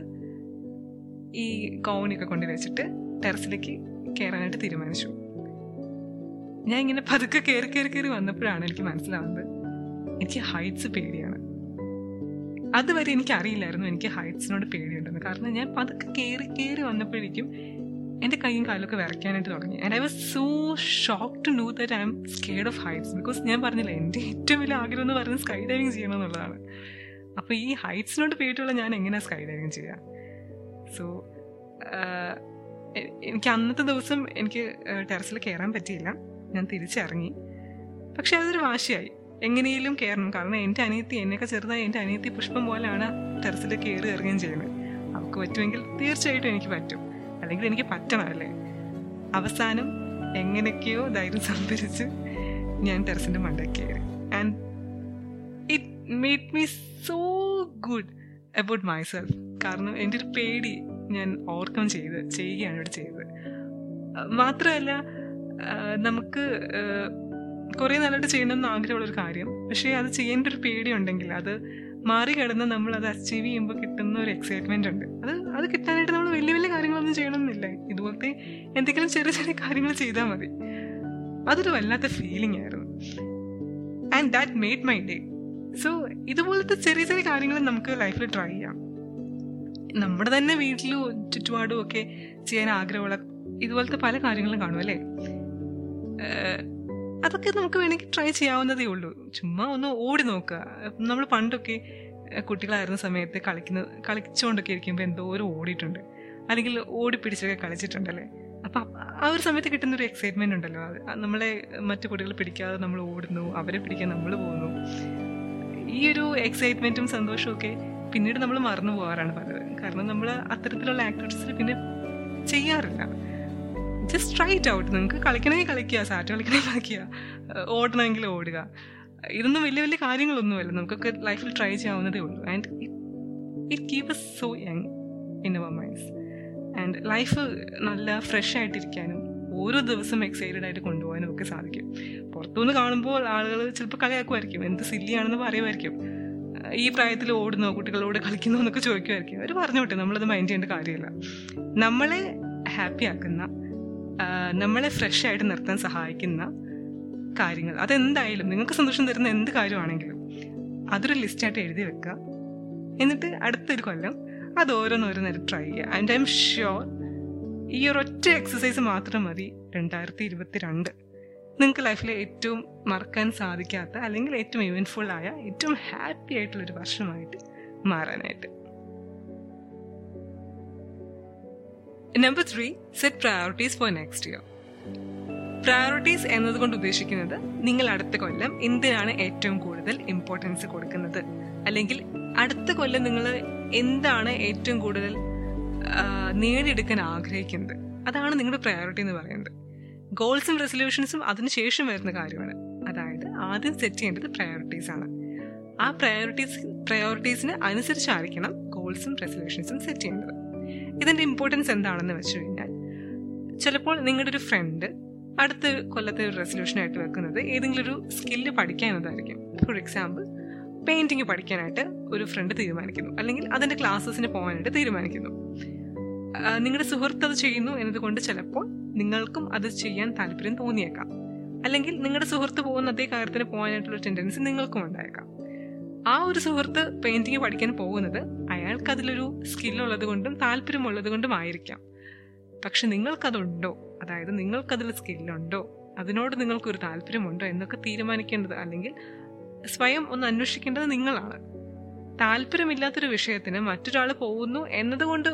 ഈ കോവണിയൊക്കെ കൊണ്ടു വെച്ചിട്ട് ടെറസിലേക്ക് കയറാനായിട്ട് തീരുമാനിച്ചു. ഞാൻ ഇങ്ങനെ പതുക്കെ കയറി കയറി കയറി വന്നപ്പോഴാണ് എനിക്ക് മനസ്സിലാവുന്നത് എനിക്ക് ഹൈറ്റ്സ് പേടിയാണ്. അതുവരെ എനിക്ക് അറിയില്ലായിരുന്നു എനിക്ക് ഹൈറ്റ്സിനോട് പേടിയുണ്ടെന്ന്. കാരണം ഞാൻ പതുക്കെ കയറി കയറി വന്നപ്പോഴേക്കും എന്റെ കൈയും കാലൊക്കെ വരയ്ക്കാനായിട്ട് തുടങ്ങി. And I was so shock to know that I am scared of heights because ഞാൻ പറഞ്ഞില്ല എന്റെ ഏറ്റവും വലിയ ആഗ്രഹം എന്ന് പറയുന്നത് സ്കൈ ഡൈവിങ് ചെയ്യണം എന്നുള്ളതാണ്. അപ്പോൾ ഈ ഹൈറ്റ്സിനോട് പേടിയുള്ള ഞാൻ എങ്ങനെയാണ് സ്കൈ ഡൈവിങ് ചെയ്യുക സോ എനിക്ക് അന്നത്തെ ദിവസം എനിക്ക് ടെറസിൽ കയറാൻ പറ്റിയില്ല. ഞാൻ തിരിച്ചിറങ്ങി. പക്ഷെ അതൊരു വാശിയായി. എങ്ങനെയും കയറണം. കാരണം എന്റെ അനിയത്തി എന്നെയൊക്കെ ചെറുതായി എന്റെ അനിയത്തി പുഷ്പം പോലെയാണ് ടെറസിൽ കയറി ഇറങ്ങുകയും ചെയ്യുന്നത്. അവൾക്ക് പറ്റുമെങ്കിൽ തീർച്ചയായിട്ടും എനിക്ക് പറ്റും. അല്ലെങ്കിൽ എനിക്ക് പറ്റണമല്ലേ അവസാനം എങ്ങനെയൊക്കെയോ ധൈര്യം സംഭരിച്ച് ഞാൻ ടെറസിന്റെ മണ്ടയ്ക്ക് and it made me so good about my self കാരണം എന്റെ ഒരു പേടി ഞാൻ ഓവർകം ചെയ്ത് ചെയ്യുകയാണ് ഇവിടെ ചെയ്തത്. മാത്രമല്ല നമുക്ക് കുറേ നല്ലതായിട്ട് ചെയ്യണമെന്ന് ആഗ്രഹമുള്ളൊരു കാര്യം. പക്ഷേ അത് ചെയ്യേണ്ട ഒരു പേടിയുണ്ടെങ്കിൽ അത് മാറിക്കിടന്ന് നമ്മൾ അത് അച്ചീവ് ചെയ്യുമ്പോൾ കിട്ടുന്ന ഒരു എക്സൈറ്റ്മെന്റ് ഉണ്ട്. അത് അത് കിട്ടാനായിട്ട് നമ്മൾ വലിയ വലിയ കാര്യങ്ങളൊന്നും ചെയ്യണമെന്നില്ല ഇതുപോലത്തെ എന്തെങ്കിലും ചെറിയ ചെറിയ കാര്യങ്ങൾ ചെയ്താൽ മതി. അതൊരു വല്ലാത്ത ഫീലിംഗ് ആയിരുന്നു. And that made my day so ഇതുപോലത്തെ ചെറിയ ചെറിയ കാര്യങ്ങൾ നമുക്ക് ലൈഫിൽ ട്രൈ ചെയ്യാം. നമ്മുടെ തന്നെ വീട്ടിലും ചുറ്റുപാടും ഒക്കെ ചെയ്യാൻ ആഗ്രഹമുള്ള ഇതുപോലത്തെ പല കാര്യങ്ങളും കാണും അല്ലേ? അതൊക്കെ നമുക്ക് വേണമെങ്കിൽ ട്രൈ ചെയ്യാവുന്നതേ ഉള്ളൂ. ചുമ്മാ ഒന്ന് ഓടി നോക്കുക നമ്മൾ പണ്ടൊക്കെ കുട്ടികളായിരുന്ന സമയത്ത് കളിക്കുന്ന കളിച്ചുകൊണ്ടൊക്കെ ഇരിക്കുമ്പോൾ എന്തോരം ഓടിയിട്ടുണ്ട്. അല്ലെങ്കിൽ ഓടി പിടിച്ചൊക്കെ കളിച്ചിട്ടുണ്ടല്ലേ? അപ്പം ആ ഒരു സമയത്ത് കിട്ടുന്ന ഒരു എക്സൈറ്റ്മെന്റ് ഉണ്ടല്ലോ നമ്മളെ മറ്റു കുട്ടികൾ പിടിക്കാതെ നമ്മൾ ഓടുന്നു അവരെ പിടിക്കാൻ നമ്മൾ പോകുന്നു. ഈ ഒരു എക്സൈറ്റ്മെന്റും സന്തോഷവും ഒക്കെ പിന്നീട് നമ്മൾ മറന്നു പോകാറാണ് പലത് കാരണം നമ്മൾ അത്തരത്തിലുള്ള ആക്ടിവിറ്റീസിൽ പിന്നെ ചെയ്യാറില്ല. ജസ്റ്റ് ട്രൈ ഔട്ട് നിങ്ങൾക്ക് കളിക്കണമെങ്കിൽ കളിക്കുക സാറ്റ് കളിക്കണമെങ്കിൽ കളിക്കുക ഓടണമെങ്കിൽ ഓടുക. ഇതൊന്നും വലിയ വലിയ കാര്യങ്ങളൊന്നുമല്ല. നമുക്കൊക്കെ ലൈഫിൽ ട്രൈ ചെയ്യാവുന്നതേ ഉള്ളൂ. And it keeps so young in our minds and life നല്ല ഫ്രഷ് ആയിട്ടിരിക്കാനും ഓരോ ദിവസം എക്സൈറ്റഡ് ആയിട്ട് കൊണ്ടുപോകാനും ഒക്കെ സാധിക്കും. പുറത്തുനിന്ന് കാണുമ്പോൾ ആളുകൾ ചിലപ്പോൾ കളിയാക്കുമായിരിക്കും. എന്ത് സില്ലിയാണെന്ന് പറയുമായിരിക്കും. ഈ പ്രായത്തിൽ ഓടുന്നോ കുട്ടികളോട് കളിക്കുന്നോ എന്നൊക്കെ ചോദിക്കുമായിരിക്കും. അവർ പറഞ്ഞോട്ടെ നമ്മളത് മൈൻഡ് ചെയ്യേണ്ട കാര്യമില്ല. നമ്മളെ ഹാപ്പി ആക്കുന്ന നമ്മളെ ഫ്രഷ് ആയിട്ട് നിർത്താൻ സഹായിക്കുന്ന കാര്യങ്ങൾ. അതെന്തായാലും നിങ്ങൾക്ക് സന്തോഷം തരുന്ന എന്ത് കാര്യമാണെങ്കിലും അതൊരു ലിസ്റ്റായിട്ട് എഴുതി വെക്കുക. എന്നിട്ട് അടുത്തൊരു കൊല്ലം അത് ഓരോന്നോരോന്നേരം ട്രൈ ചെയ്യുക. ആൻഡ് ഐ എം ഷ്യോർ ഈ ഒരു ഒറ്റ എക്സസൈസ് മാത്രം മതി രണ്ടായിരത്തി ഇരുപത്തി രണ്ട് നിങ്ങൾക്ക് ലൈഫിലെ ഏറ്റവും മറക്കാൻ സാധിക്കാത്ത അല്ലെങ്കിൽ ഏറ്റവും ഇവൻഫുൾ ആയ ഏറ്റവും ഹാപ്പി ആയിട്ടുള്ളൊരു വർഷമായിട്ട് മാറാനായിട്ട്. Number three set priorities for next year priorities എന്നതുകൊണ്ട് ഉദ്ദേശിക്കുന്നത് നിങ്ങൾ അടുത്ത കൊല്ലം എന്തിനാണ് ഏറ്റവും കൂടുതൽ ഇമ്പോർട്ടൻസ് കൊടുക്കുന്നത്? അല്ലെങ്കിൽ അടുത്ത കൊല്ലം നിങ്ങൾ എന്താണ് ഏറ്റവും കൂടുതൽ നേടിയെടുക്കാൻ ആഗ്രഹിക്കുന്നത്? അതാണ് നിങ്ങളുടെ പ്രയോറിറ്റി എന്ന് പറയുന്നത്. ഗോൾസും റെസൊല്യൂഷൻസും അതിനുശേഷം വരുന്ന കാര്യമാണ്. അതായത് ആദ്യം സെറ്റ് ചെയ്യേണ്ടത് പ്രയോറിറ്റീസ് ആണ്. ആ പ്രയോറിറ്റീസ് പ്രയോറിറ്റീസിന് അനുസരിച്ചായിരിക്കണം ഗോൾസും റെസൊല്യൂഷൻസും സെറ്റ് ചെയ്യേണ്ടത്. ഇതിന്റെ ഇമ്പോർട്ടൻസ് എന്താണെന്ന് വെച്ച് കഴിഞ്ഞാൽ ചിലപ്പോൾ നിങ്ങളുടെ ഒരു ഫ്രണ്ട് അടുത്ത കൊല്ലത്തെ ഒരു റെസൊല്യൂഷനായിട്ട് വെക്കുന്നത് ഏതെങ്കിലും ഒരു സ്കില്ല് പഠിക്കാനതായിരിക്കും ഫോർ എക്സാമ്പിൾ പെയിന്റിങ് പഠിക്കാനായിട്ട് ഒരു ഫ്രണ്ട് തീരുമാനിക്കുന്നു. അല്ലെങ്കിൽ അതിന്റെ ക്ലാസ്സസിന് പോകാനായിട്ട് തീരുമാനിക്കുന്നു. നിങ്ങളുടെ സുഹൃത്ത് അത് ചെയ്യുന്നു എന്നതുകൊണ്ട് ചിലപ്പോൾ നിങ്ങൾക്കും അത് ചെയ്യാൻ താല്പര്യം തോന്നിയേക്കാം. അല്ലെങ്കിൽ നിങ്ങളുടെ സുഹൃത്ത് പോകുന്ന അതേ കാര്യത്തിന് പോകാനായിട്ടുള്ള ടെൻഡൻസി നിങ്ങൾക്കും ഉണ്ടായേക്കാം. ആ ഒരു സുഹൃത്ത് പെയിന്റിങ് പഠിക്കാൻ പോകുന്നത് അയാൾക്ക് അതിലൊരു സ്കില്ലുള്ളത് കൊണ്ടും താല്പര്യമുള്ളത് കൊണ്ടും ആയിരിക്കാം. പക്ഷെ നിങ്ങൾക്കതുണ്ടോ? അതായത് നിങ്ങൾക്കതിൽ സ്കില്ലുണ്ടോ? അതിനോട് നിങ്ങൾക്കൊരു താല്പര്യമുണ്ടോ എന്നൊക്കെ തീരുമാനിക്കേണ്ടത് അല്ലെങ്കിൽ സ്വയം ഒന്ന് അന്വേഷിക്കേണ്ടത് നിങ്ങളാണ്. താല്പര്യമില്ലാത്തൊരു വിഷയത്തിന് മറ്റൊരാൾ പോകുന്നു എന്നതുകൊണ്ട്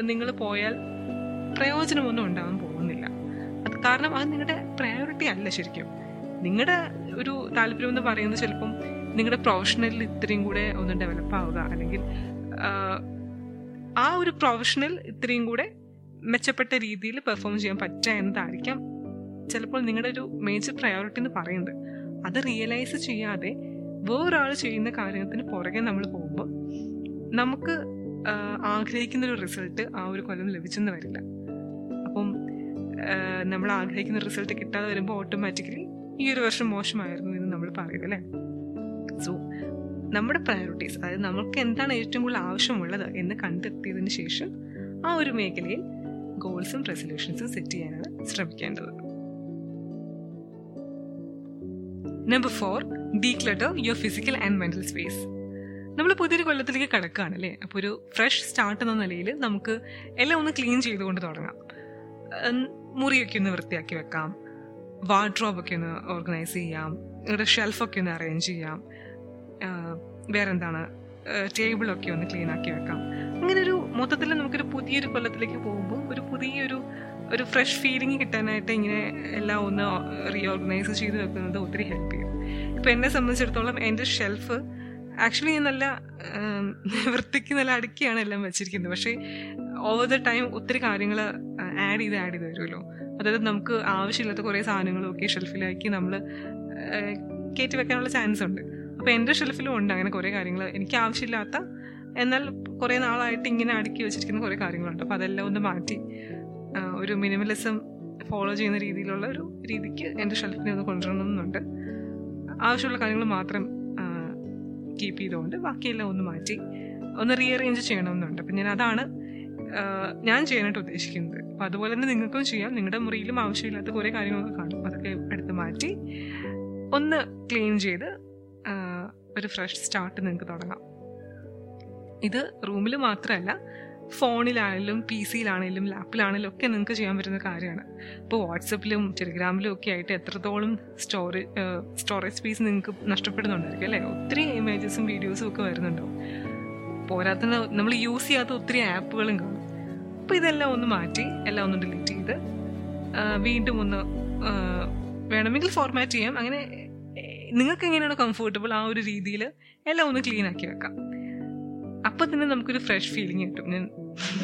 നിങ്ങൾ പോയാൽ പ്രയോജനമൊന്നും ഉണ്ടാവാൻ പോകുന്നില്ല. അത് കാരണം അത് നിങ്ങളുടെ പ്രയോറിറ്റി അല്ല ശരിക്കും. നിങ്ങളുടെ ഒരു താല്പര്യം എന്ന് പറയുന്നത് ചിലപ്പം നിങ്ങളുടെ പ്രൊഫഷണലിൽ ഇത്രയും കൂടെ ഒന്ന് ഡെവലപ്പ് ആവുക അല്ലെങ്കിൽ ആ ഒരു പ്രൊഫഷണൽ ഇത്രയും കൂടെ മെച്ചപ്പെട്ട രീതിയിൽ പെർഫോം ചെയ്യാൻ പറ്റുക എന്നതായിരിക്കാം ചിലപ്പോൾ നിങ്ങളുടെ ഒരു മേജർ പ്രയോറിറ്റി എന്ന് പറയുന്നത് അത് റിയലൈസ് ചെയ്യാതെ വേറൊരാൾ ചെയ്യുന്ന കാര്യത്തിന് പുറകെ നമ്മൾ പോകുമ്പോൾ നമുക്ക് ആഗ്രഹിക്കുന്ന ഒരു റിസൾട്ട് ആ ഒരു കൊല്ലം ലഭിച്ചെന്ന് വരില്ല. അപ്പം നമ്മൾ ആഗ്രഹിക്കുന്ന റിസൾട്ട് കിട്ടാതെ വരുമ്പോൾ ഓട്ടോമാറ്റിക്കലി ഈ ഒരു വർഷം മോശമായിരുന്നു എന്ന് നമ്മൾ പറയും അല്ലേ? സോ നമ്മുടെ പ്രയോറിറ്റീസ് അതായത് നമുക്ക് എന്താണ് ഏറ്റവും കൂടുതൽ ആവശ്യമുള്ളത് എന്ന് കണ്ടെത്തിയതിന് ശേഷം ആ ഒരു മേഖലയിൽ ഗോൾസും റെസൊല്യൂഷൻസും സെറ്റ് ചെയ്യാനാണ് ശ്രമിക്കേണ്ടത്. Number four declutter your physical and mental space നമ്മൾ പുതിയൊരു കൊല്ലത്തിലേക്ക് കിടക്കുകയാണ് അല്ലേ? അപ്പോൾ ഒരു ഫ്രഷ് സ്റ്റാർട്ട് എന്ന നിലയിൽ നമുക്ക് എല്ലാം ഒന്ന് ക്ലീൻ ചെയ്തുകൊണ്ട് തുടങ്ങാം. മുറിയൊക്കെ ഒന്ന് വൃത്തിയാക്കി വെക്കാം. വാർഡ്രോബൊക്കെ ഒന്ന് ഓർഗനൈസ് ചെയ്യാം. ഷെൽഫൊക്കെ ഒന്ന് അറേഞ്ച് ചെയ്യാം. വേറെന്താണ്? ടേബിളൊക്കെ ഒന്ന് ക്ലീൻ ആക്കി വെക്കാം. അങ്ങനെ ഒരു മൊത്തത്തിൽ നമുക്കൊരു പുതിയൊരു കൊല്ലത്തിലേക്ക് പോകുമ്പോൾ ഒരു പുതിയൊരു ഒരു ഫ്രഷ് ഫീലിംഗ് കിട്ടാനായിട്ട് ഇങ്ങനെ എല്ലാം ഒന്ന് റീഓർഗനൈസ് ചെയ്ത് വെക്കുന്നത് ഒത്തിരി ഹെൽപ്പ് ചെയ്യും. ഇപ്പം എന്നെ സംബന്ധിച്ചിടത്തോളം എന്റെ ഷെൽഫ് ആക്ച്വലി ഞാൻ നല്ല വൃത്തിക്ക് നല്ല അടുക്കിയാണ് എല്ലാം വെച്ചിരിക്കുന്നത്. പക്ഷേ ഓവർ ദ ടൈം ഒത്തിരി കാര്യങ്ങൾ ആഡ് ചെയ്ത് ആഡ് ചെയ്ത് വരുമല്ലോ. അതായത് നമുക്ക് ആവശ്യമില്ലാത്ത കുറേ സാധനങ്ങളും ഒക്കെ ഷെൽഫിലാക്കി നമ്മൾ കയറ്റി വെക്കാനുള്ള ചാൻസ് ഉണ്ട്. അപ്പോൾ എന്റെ ഷെൽഫിലും ഉണ്ട് അങ്ങനെ കുറേ കാര്യങ്ങൾ എനിക്ക് ആവശ്യമില്ലാത്ത. എന്നാൽ കുറേ നാളായിട്ട് ഇങ്ങനെ അടുക്കി വെച്ചിരിക്കുന്ന കുറേ കാര്യങ്ങളുണ്ട്. അപ്പോൾ അതെല്ലാം ഒന്ന് മാറ്റി ഒരു മിനിമലിസം ഫോളോ ചെയ്യുന്ന രീതിയിലുള്ള ഒരു രീതിക്ക് എന്റെ ഷെൽഫിനെ ഒന്ന് കൊണ്ടുവരണമെന്നുണ്ട്. ആവശ്യമുള്ള കാര്യങ്ങൾ മാത്രം കീപ്പ് ചെയ്തുകൊണ്ട് ബാക്കിയെല്ലാം ഒന്ന് മാറ്റി ഒന്ന് റീഅറേഞ്ച് ചെയ്യണമെന്നുണ്ട്. അപ്പം ഞാൻ അതാണ് ഞാൻ ചെയ്യാനായിട്ട് ഉദ്ദേശിക്കുന്നത്. അപ്പം അതുപോലെ തന്നെ നിങ്ങൾക്കും ചെയ്യാം. നിങ്ങളുടെ മുറിയിലും ആവശ്യമില്ലാത്ത കുറേ കാര്യങ്ങളൊക്കെ കാണും. അതൊക്കെ എടുത്ത് മാറ്റി ഒന്ന് ക്ലീൻ ചെയ്ത് ഒരു ഫ്രഷ് സ്റ്റാർട്ട് നിങ്ങൾക്ക് തുടങ്ങാം. ഇത് റൂമിൽ മാത്രമല്ല ഫോണിലാണെങ്കിലും പി സിയിലാണെങ്കിലും ലാപ്പിലാണെങ്കിലും ഒക്കെ നിങ്ങൾക്ക് ചെയ്യാൻ പറ്റുന്ന കാര്യമാണ്. ഇപ്പോൾ വാട്സപ്പിലും ടെലിഗ്രാമിലും ഒക്കെ ആയിട്ട് എത്രത്തോളം സ്റ്റോറേജ് സ്റ്റോറേജ് സ്പേസ് നിങ്ങൾക്ക് നഷ്ടപ്പെടുന്നുണ്ടായിരിക്കും അല്ലേ? ഒത്തിരി ഇമേജസും വീഡിയോസും ഒക്കെ വരുന്നുണ്ടാവും. പോരാത്ത നമ്മൾ യൂസ് ചെയ്യാത്ത ഒത്തിരി ആപ്പുകളും കാണും. അപ്പോൾ ഇതെല്ലാം ഒന്ന് മാറ്റി എല്ലാം ഒന്ന് ഡിലീറ്റ് ചെയ്ത് വീണ്ടും ഒന്ന് വേണമെങ്കിൽ ഫോർമാറ്റ് ചെയ്യാം. അങ്ങനെ നിങ്ങൾക്ക് എങ്ങനെയാണ് കംഫർട്ടബിൾ ആ ഒരു രീതിയിൽ എല്ലാം ഒന്ന് ക്ലീൻ ആക്കി വെക്കാം. അപ്പൊ തന്നെ നമുക്കൊരു ഫ്രഷ് ഫീലിംഗ് കിട്ടും. ഞാൻ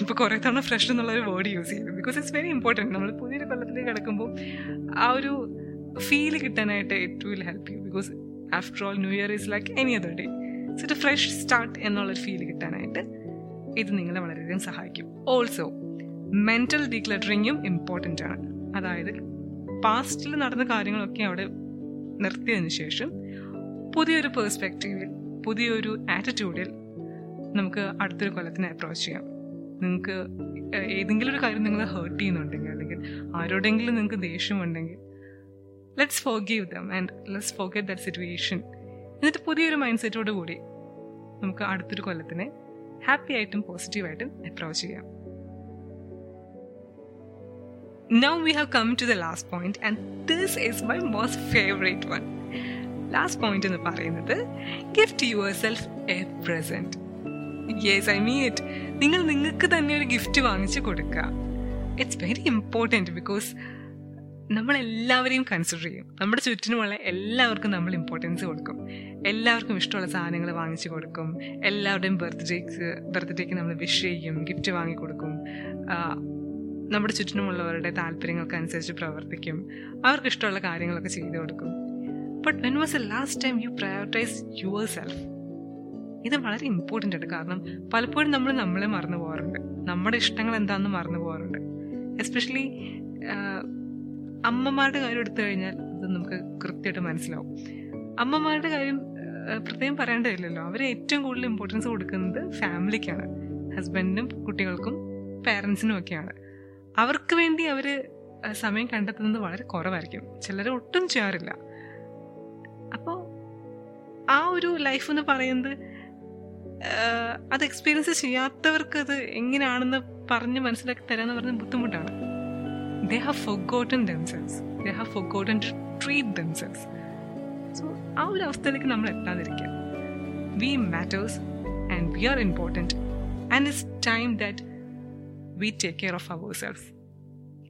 ഇപ്പൊ കുറെ തവണ ഫ്രഷ് എന്നുള്ള ഒരു വേർഡ് യൂസ് ചെയ്തു. ബിക്കോസ് ഇറ്റ്സ് വെരി ഇമ്പോർട്ടന്റ് നമ്മൾ പുതിയൊരു കൊല്ലത്തിലേക്ക് കിടക്കുമ്പോൾ ആ ഒരു ഫീൽ കിട്ടാനായിട്ട് it will help you because after all new year is like any other day so it fresh start എന്നുള്ളൊരു ഫീൽ കിട്ടാനായിട്ട് ഇത് നിങ്ങളെ വളരെയധികം സഹായിക്കും. ഓൾസോ മെന്റൽ ഡീക്ലറ്ററിങ്ങും ഇമ്പോർട്ടന്റ് ആണ്. അതായത് പാസ്റ്റിൽ നടന്ന കാര്യങ്ങളൊക്കെ അവിടെ നിർത്തിയതിനു ശേഷം പുതിയൊരു പേഴ്സ്പെക്റ്റീവിൽ പുതിയൊരു ആറ്റിറ്റ്യൂഡിൽ നമുക്ക് അടുത്തൊരു കൊല്ലത്തിനെ അപ്രോച്ച് ചെയ്യാം. നിങ്ങൾക്ക് ഏതെങ്കിലും ഒരു കാര്യം നിങ്ങളെ ഹേർട്ട് ചെയ്യുന്നുണ്ടെങ്കിൽ അല്ലെങ്കിൽ ആരോടെങ്കിലും നിങ്ങൾക്ക് ദേഷ്യമുണ്ടെങ്കിൽ let's forgive them and let's forget that situation എന്നിട്ട് പുതിയൊരു മൈൻഡ് സെറ്റോട് കൂടി നമുക്ക് അടുത്തൊരു കൊല്ലത്തിനെ ഹാപ്പി ആയിട്ടും പോസിറ്റീവായിട്ടും അപ്രോച്ച് ചെയ്യാം. Now we have come to the last point and this is my most favorite one. Last point എന്ന് പറയുന്നത് gift your self a present. Yes I mean it നിങ്ങൾ നിങ്ങൾക്ക് തന്നെ ഒരു ഗിഫ്റ്റ് വാങ്ങിച്ചു കൊടുക്കുക. ഇറ്റ്സ് വെരി ഇമ്പോർട്ടന്റ് ബിക്കോസ് നമ്മൾ എല്ലാവരെയും കൺസിഡർ ചെയ്യും. നമ്മുടെ ചുറ്റിനുമുള്ള എല്ലാവർക്കും നമ്മൾ ഇമ്പോർട്ടൻസ് കൊടുക്കും. എല്ലാവർക്കും ഇഷ്ടമുള്ള സാധനങ്ങൾ വാങ്ങിച്ചു കൊടുക്കും. എല്ലാവരുടെയും ബർത്ത്ഡേക്ക് ബർത്ത്ഡേക്ക് നമ്മൾ വിഷ് ചെയ്യും ഗിഫ്റ്റ് ആ, നമ്മുടെ ചുറ്റിനുമുള്ളവരുടെ താല്പര്യങ്ങൾക്കനുസരിച്ച് പ്രവർത്തിക്കും. അവർക്ക് ഇഷ്ടമുള്ള കാര്യങ്ങളൊക്കെ ചെയ്തു കൊടുക്കും. But when was a last time you prioritize your self ഇത് വളരെ ഇമ്പോർട്ടന്റ് ആണ്. കാരണം പലപ്പോഴും നമ്മൾ നമ്മളെ മറന്നു പോകാറുണ്ട്. നമ്മുടെ ഇഷ്ടങ്ങൾ എന്താണെന്ന് മറന്നു പോകാറുണ്ട്. എസ്പെഷ്യലി അമ്മമാരുടെ കാര്യം എടുത്തു കഴിഞ്ഞാൽ അത് നമുക്ക് കൃത്യമായിട്ട് മനസ്സിലാവും. അമ്മമാരുടെ കാര്യം പ്രത്യേകം പറയേണ്ടതില്ലല്ലോ അവർ ഏറ്റവും കൂടുതൽ ഇമ്പോർട്ടൻസ് കൊടുക്കുന്നത് ഫാമിലിക്കാണ് ഹസ്ബൻഡിനും കുട്ടികൾക്കും പേരൻസിനും ഒക്കെയാണ്. അവർക്ക് വേണ്ടി അവർ സമയം കണ്ടെത്തുന്നത് വളരെ കുറവായിരിക്കും. ചിലർ ഒട്ടും ചെയ്യാറില്ല. അപ്പോൾ ആ ഒരു ലൈഫ് എന്ന് പറയുന്നത് അത് എക്സ്പീരിയൻസ് ചെയ്യാത്തവർക്ക് അത് എങ്ങനെയാണെന്ന് പറഞ്ഞ് മനസ്സിലാക്കി തരാന്ന് പറഞ്ഞ ബുദ്ധിമുട്ടാണ്. They have forgotten themselves they have forgotten to treat themselves so ആ ഒരു അവസ്ഥയിലേക്ക് നമ്മൾ എത്താതിരിക്കുക. We matters and we are important and it's time that we take care of our self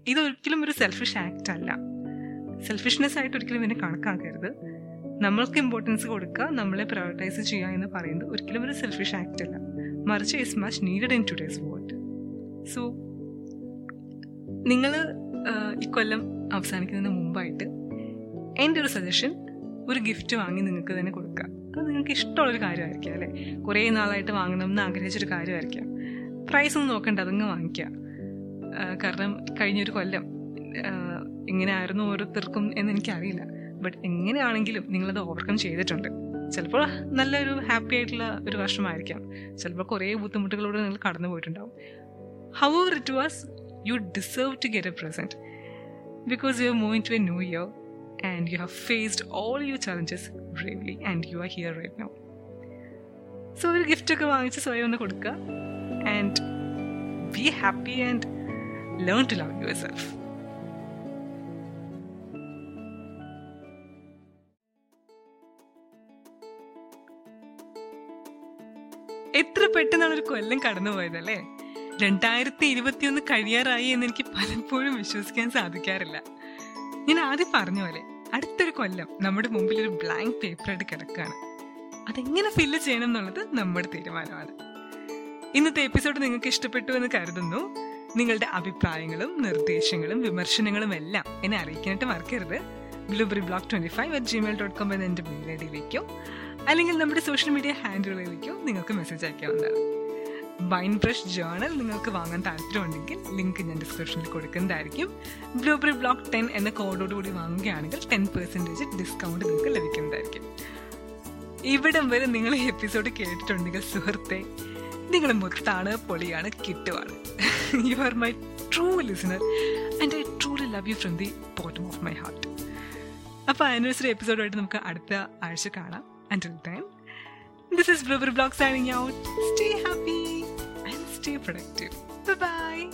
ഇതൊരിക്കലും ഒരു സെൽഫിഷ് ആക്ട് അല്ല. സെൽഫിഷ്നെസ് ആയിട്ട് ഒരിക്കലും ഇതിനെ കണക്കാക്കരുത്. നമ്മൾക്ക് ഇമ്പോർട്ടൻസ് കൊടുക്കുക നമ്മളെ പ്രയോറിറ്റൈസ് ചെയ്യുക എന്ന് പറയുന്നത് ഒരിക്കലും ഒരു സെൽഫിഷ് ആക്ട് അല്ല. മറിച്ച് is much needed in today's world so നിങ്ങൾ ഈ കൊല്ലം അവസാനിക്കുന്നതിന് മുമ്പായിട്ട് എന്റെ ഒരു സജഷൻ ഒരു ഗിഫ്റ്റ് വാങ്ങി നിങ്ങൾക്ക് തന്നെ കൊടുക്കുക. അത് നിങ്ങൾക്ക് ഇഷ്ടമുള്ളൊരു കാര്യമായിരിക്കാം അല്ലേ? കുറേ നാളായിട്ട് വാങ്ങണം എന്ന് ആഗ്രഹിച്ചൊരു കാര്യമായിരിക്കാം. പ്രൈസ് ഒന്നും നോക്കണ്ട അതങ്ങ് വാങ്ങിക്കുക. കാരണം കഴിഞ്ഞൊരു കൊല്ലം ആ, എങ്ങനെയായിരുന്നു ഓരോരുത്തർക്കും എന്ന് എനിക്കറിയില്ല. ബട്ട് എങ്ങനെയാണെങ്കിലും നിങ്ങളത് ഓവർകം ചെയ്തിട്ടുണ്ട്. ചിലപ്പോൾ നല്ലൊരു ഹാപ്പി ആയിട്ടുള്ള ഒരു വർഷമായിരിക്കാം. ചിലപ്പോൾ കുറേ ബുദ്ധിമുട്ടുകളോട് നിങ്ങൾ കടന്നു പോയിട്ടുണ്ടാവും. However it was you deserve to get a present because you are moving to a new year and you have faced all your challenges bravely and you are here right now so ഒരു ഗിഫ്റ്റൊക്കെ വാങ്ങിച്ച് സ്വയം ഒന്ന് കൊടുക്കുക. And be happy and learn to love your self എത്ര പെട്ടെന്നാണ് ഒരു കൊല്ലം കടന്നുപോയതല്ലേ രണ്ടായിരത്തി ഇരുപത്തിയൊന്ന് കഴിയാറായി എന്ന് എനിക്ക് പലപ്പോഴും വിശ്വസിക്കാൻ സാധിക്കാറില്ല. ഞാൻ ആദ്യം പറഞ്ഞ പോലെ അടുത്തൊരു കൊല്ലം നമ്മുടെ മുമ്പിൽ ഒരു ബ്ലാങ്ക് പേപ്പറായിട്ട് കിടക്കുകയാണ്. അതെങ്ങനെ ഫില്ല് ചെയ്യണം എന്നുള്ളത് നമ്മുടെ തീരുമാനമാണ്. ഇന്നത്തെ എപ്പിസോഡ് നിങ്ങൾക്ക് ഇഷ്ടപ്പെട്ടു എന്ന് കരുതുന്നു. നിങ്ങളുടെ അഭിപ്രായങ്ങളും നിർദ്ദേശങ്ങളും വിമർശനങ്ങളും എല്ലാം എന്നെ അറിയിക്കാനായിട്ട് മറക്കരുത്. Blueberry blog twenty five at gmail dot com എന്ന എന്റെ മെയിൽ ഐ ഡിയിലേക്കോ അല്ലെങ്കിൽ നമ്മുടെ സോഷ്യൽ മീഡിയ ഹാൻഡിലുകളിലേക്കോ നിങ്ങൾക്ക് മെസ്സേജ് അയക്കാവുന്നതാണ്. വൈൻ ബ്രഷ് ജേണൽ നിങ്ങൾക്ക് വാങ്ങാൻ താല്പര്യമുണ്ടെങ്കിൽ ലിങ്ക് ഞാൻ ഡിസ്ക്രിപ്ഷനിൽ കൊടുക്കുന്നതായിരിക്കും. ബ്ലൂബെറി ബ്ലോക്ക് ടെൻ എന്ന കോഡോടുകൂടി വാങ്ങുകയാണെങ്കിൽ ടെൻ പെർസെന്റേജ് ഡിസ്കൗണ്ട് നിങ്ങൾക്ക് ലഭിക്കുന്നതായിരിക്കും. ഇവിടം വരെ നിങ്ങൾ ഈ എപ്പിസോഡ് കേട്ടിട്ടുണ്ടെങ്കിൽ സുഹൃത്തെ. നിങ്ങൾ മുത്താണ് പൊളിയാണ് കിട്ടുവാണ്. You are my true listener and I truly love you from the bottom of my heart അപ്പോൾ ആനിവേഴ്സറി എപ്പിസോഡായിട്ട് നമുക്ക് അടുത്ത ആഴ്ച കാണാം. And then this is blueberry blog signing out stay happy and stay productive bye